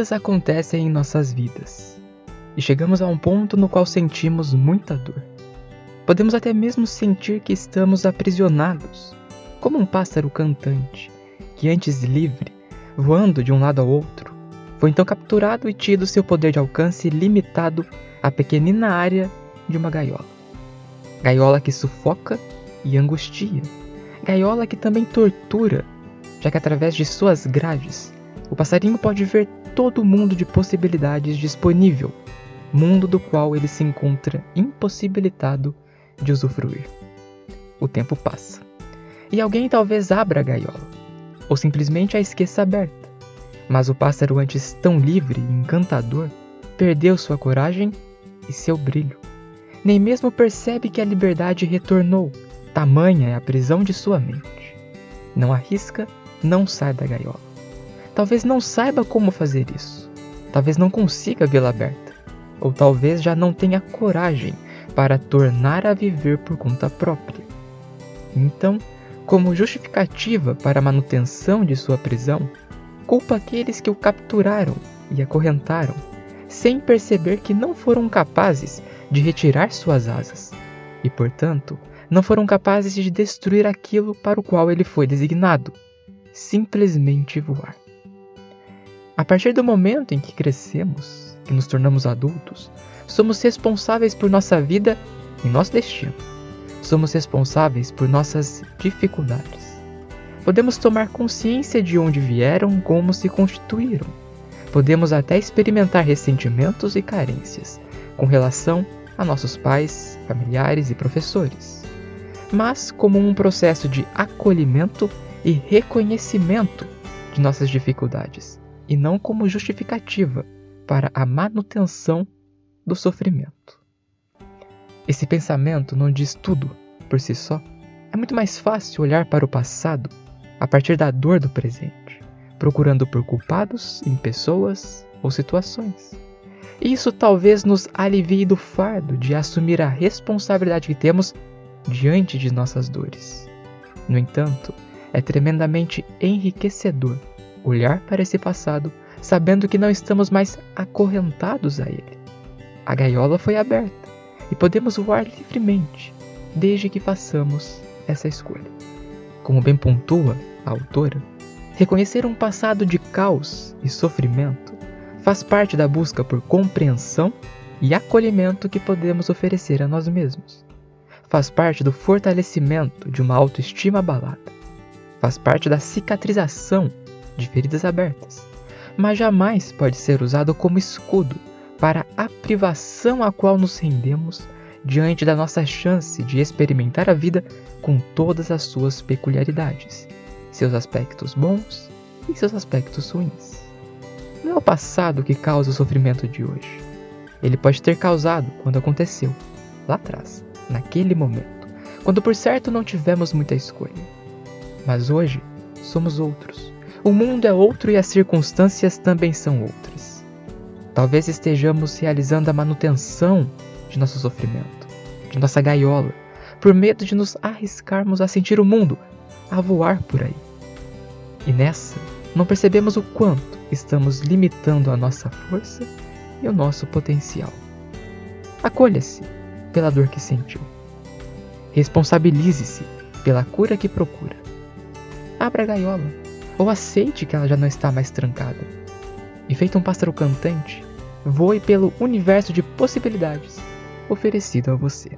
Coisas acontecem em nossas vidas e chegamos a um ponto no qual sentimos muita dor. Podemos até mesmo sentir que estamos aprisionados, como um pássaro cantante que, antes livre, voando de um lado ao outro, foi então capturado e tido seu poder de alcance limitado à pequenina área de uma gaiola. Gaiola que sufoca e angustia. Gaiola que também tortura, já que através de suas grades o passarinho pode ver todo o mundo de possibilidades disponível, mundo do qual ele se encontra impossibilitado de usufruir. O tempo passa. E alguém talvez abra a gaiola, ou simplesmente a esqueça aberta. Mas o pássaro, antes tão livre e encantador, perdeu sua coragem e seu brilho. Nem mesmo percebe que a liberdade retornou, tamanha é a prisão de sua mente. Não arrisca, não sai da gaiola. Talvez não saiba como fazer isso. Talvez não consiga vê-la aberta. Ou talvez já não tenha coragem para tornar a viver por conta própria. Então, como justificativa para a manutenção de sua prisão, culpa aqueles que o capturaram e acorrentaram, sem perceber que não foram capazes de retirar suas asas e, portanto, não foram capazes de destruir aquilo para o qual ele foi designado simplesmente voar. A partir do momento em que crescemos e nos tornamos adultos, somos responsáveis por nossa vida e nosso destino. Somos responsáveis por nossas dificuldades. Podemos tomar consciência de onde vieram, como se constituíram. Podemos até experimentar ressentimentos e carências com relação a nossos pais, familiares e professores. Mas como um processo de acolhimento e reconhecimento de nossas dificuldades e não como justificativa para a manutenção do sofrimento. Esse pensamento não diz tudo por si só. É muito mais fácil olhar para o passado a partir da dor do presente, procurando por culpados em pessoas ou situações. Isso talvez nos alivie do fardo de assumir a responsabilidade que temos diante de nossas dores. No entanto, é tremendamente enriquecedor olhar para esse passado sabendo que não estamos mais acorrentados a ele. A gaiola foi aberta e podemos voar livremente, desde que façamos essa escolha. Como bem pontua a autora, reconhecer um passado de caos e sofrimento faz parte da busca por compreensão e acolhimento que podemos oferecer a nós mesmos. Faz parte do fortalecimento de uma autoestima abalada. Faz parte da cicatrização de feridas abertas, mas jamais pode ser usado como escudo para a privação a qual nos rendemos diante da nossa chance de experimentar a vida com todas as suas peculiaridades, seus aspectos bons e seus aspectos ruins. Não é o passado que causa o sofrimento de hoje. Ele pode ter causado quando aconteceu, lá atrás, naquele momento, quando por certo não tivemos muita escolha. Mas hoje somos outros o mundo é outro e as circunstâncias também são outras. Talvez estejamos realizando a manutenção de nosso sofrimento, de nossa gaiola, por medo de nos arriscarmos a sentir o mundo, a voar por aí. E nessa, não percebemos o quanto estamos limitando a nossa força e o nosso potencial. Acolha-se pela dor que sentiu. Responsabilize-se pela cura que procura. Abra a gaiola ou aceite que ela já não está mais trancada. E feito um pássaro cantante, voe pelo universo de possibilidades oferecido a você.